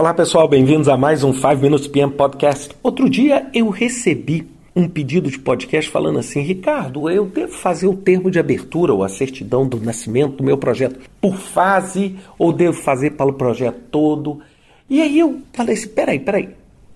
Olá pessoal, bem-vindos a mais um 5 Minutes PM Podcast. Outro dia eu recebi um pedido de podcast falando assim: Ricardo, eu devo fazer o termo de abertura ou a certidão do nascimento do meu projeto por fase ou devo fazer para o projeto todo? E aí eu falei assim: peraí, peraí,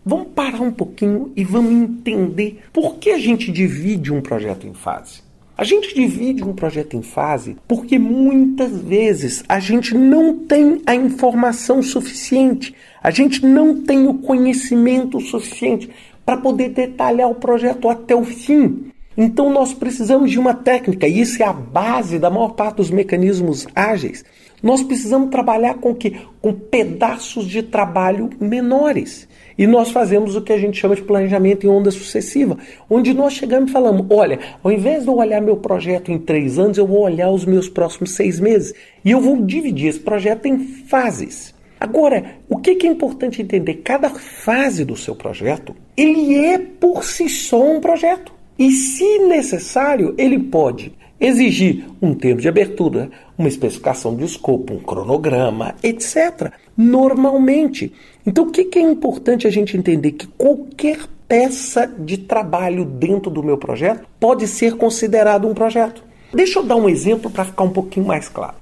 vamos parar um pouquinho e vamos entender por que a gente divide um projeto em fase. A gente divide um projeto em fase porque muitas vezes a gente não tem a informação suficiente, a gente não tem o conhecimento suficiente para poder detalhar o projeto até o fim. Então nós precisamos de uma técnica, e isso é a base da maior parte dos mecanismos ágeis. Nós precisamos trabalhar com que com pedaços de trabalho menores. E nós fazemos o que a gente chama de planejamento em onda sucessiva, onde nós chegamos e falamos: olha, ao invés de eu olhar meu projeto em três anos, eu vou olhar os meus próximos seis meses. E eu vou dividir esse projeto em fases. Agora, o que é importante entender? Cada fase do seu projeto, ele é por si só um projeto. E se necessário, ele pode exigir um termo de abertura, uma especificação de escopo, um cronograma, etc. Normalmente. Então, o que é importante a gente entender? Que qualquer peça de trabalho dentro do meu projeto pode ser considerado um projeto. Deixa eu dar um exemplo para ficar um pouquinho mais claro.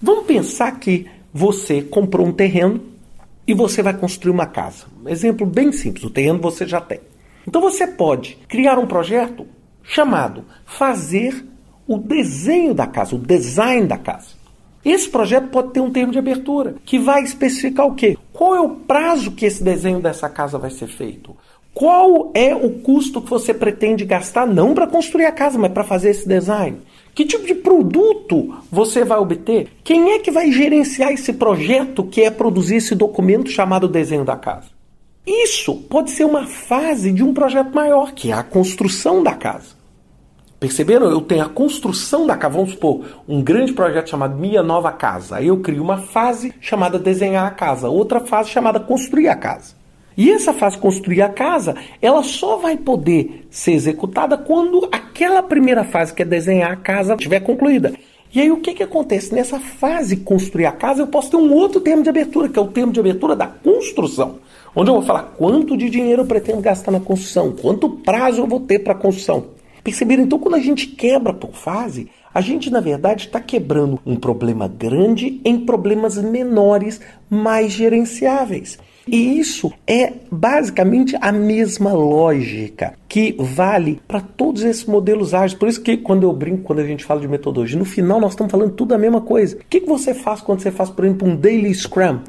Vamos pensar que você comprou um terreno e você vai construir uma casa. Um exemplo bem simples: o terreno você já tem. Então você pode criar um projeto chamado Fazer o desenho da casa, o design da casa. Esse projeto pode ter um termo de abertura que vai especificar o quê? Qual é o prazo que esse desenho dessa casa vai ser feito? Qual é o custo que você pretende gastar, não para construir a casa, mas para fazer esse design? Que tipo de produto você vai obter? Quem é que vai gerenciar esse projeto que é produzir esse documento chamado desenho da casa? Isso pode ser uma fase de um projeto maior, que é a construção da casa. Perceberam? Eu tenho a construção da casa. Vamos supor, um grande projeto chamado Minha Nova Casa. Aí eu crio uma fase chamada desenhar a casa, outra fase chamada construir a casa. E essa fase construir a casa, ela só vai poder ser executada quando aquela primeira fase, que é desenhar a casa, estiver concluída. E aí o que, que acontece? Nessa fase construir a casa, eu posso ter um outro termo de abertura, que é o termo de abertura da construção. Onde eu vou falar quanto de dinheiro eu pretendo gastar na construção, quanto prazo eu vou ter para a construção. Perceberam? Então, quando a gente quebra por fase, a gente, na verdade, está quebrando um problema grande em problemas menores, mais gerenciáveis. E isso é basicamente a mesma lógica que vale para todos esses modelos ágeis. Por isso que quando eu brinco, quando a gente fala de metodologia, no final nós estamos falando tudo a mesma coisa. O que, que você faz quando você faz, por exemplo, um daily scrum?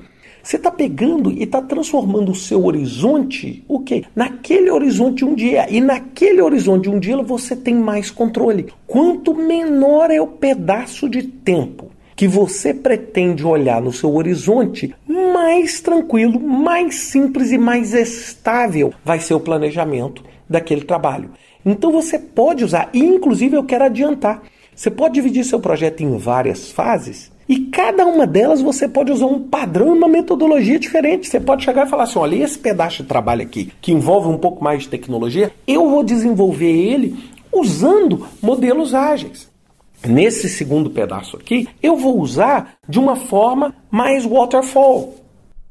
Você está pegando e está transformando o seu horizonte, o quê? Naquele horizonte de um dia. E naquele horizonte de um dia você tem mais controle. Quanto menor é o pedaço de tempo que você pretende olhar no seu horizonte, mais tranquilo, mais simples e mais estável vai ser o planejamento daquele trabalho. Então você pode usar, e inclusive eu quero adiantar, você pode dividir seu projeto em várias fases e cada uma delas você pode usar um padrão e uma metodologia diferente. Você pode chegar e falar assim: olha, esse pedaço de trabalho aqui, que envolve um pouco mais de tecnologia, eu vou desenvolver ele usando modelos ágeis. Nesse segundo pedaço aqui, eu vou usar de uma forma mais waterfall.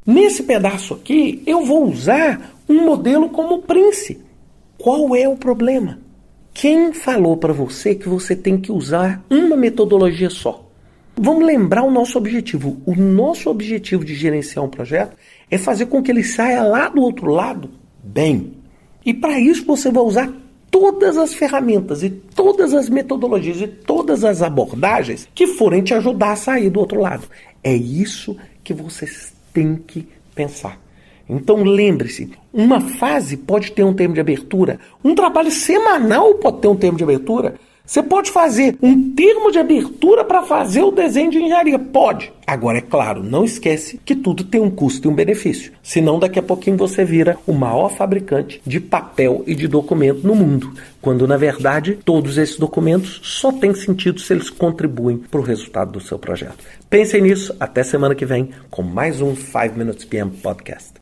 Nesse pedaço aqui, eu vou usar um modelo como Prince. Qual é o problema? Quem falou para você que você tem que usar uma metodologia só? Vamos lembrar o nosso objetivo. O nosso objetivo de gerenciar um projeto é fazer com que ele saia lá do outro lado bem. E para isso você vai usar todas as ferramentas e todas as metodologias e todas as abordagens que forem te ajudar a sair do outro lado. É isso que vocês têm que pensar. Então lembre-se, uma fase pode ter um termo de abertura, um trabalho semanal pode ter um termo de abertura. Você pode fazer um termo de abertura para fazer o desenho de engenharia? Pode. Agora, é claro, não esquece que tudo tem um custo e um benefício. Senão, daqui a pouquinho você vira o maior fabricante de papel e de documento no mundo. Quando, na verdade, todos esses documentos só têm sentido se eles contribuem para o resultado do seu projeto. Pensem nisso. Até semana que vem com mais um 5 Minutes PM Podcast.